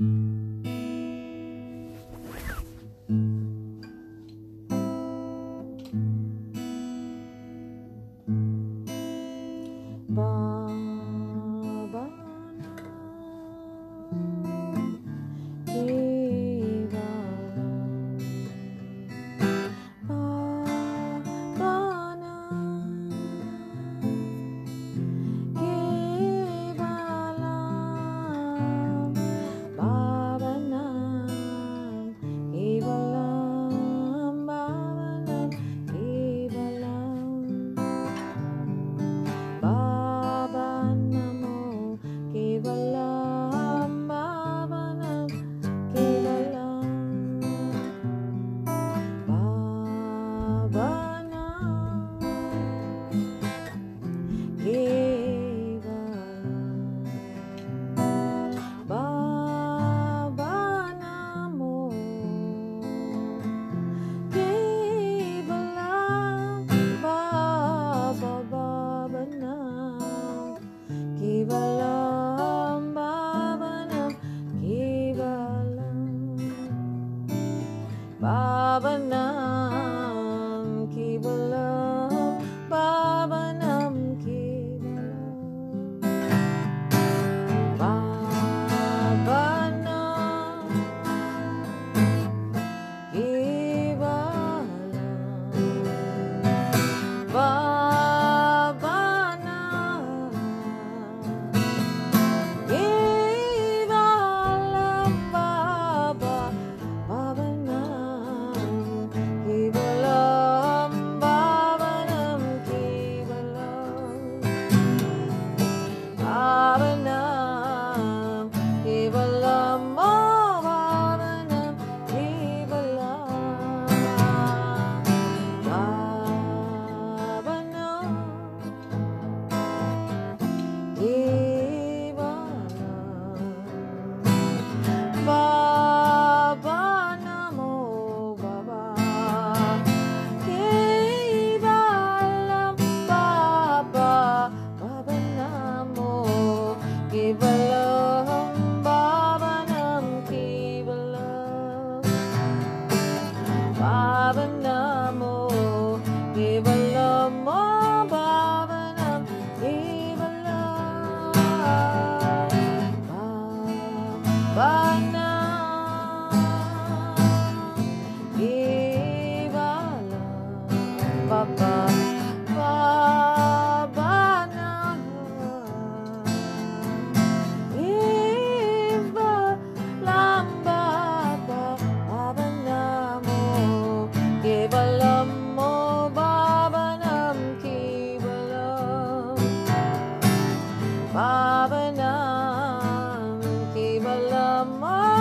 Mm-hmm. Oh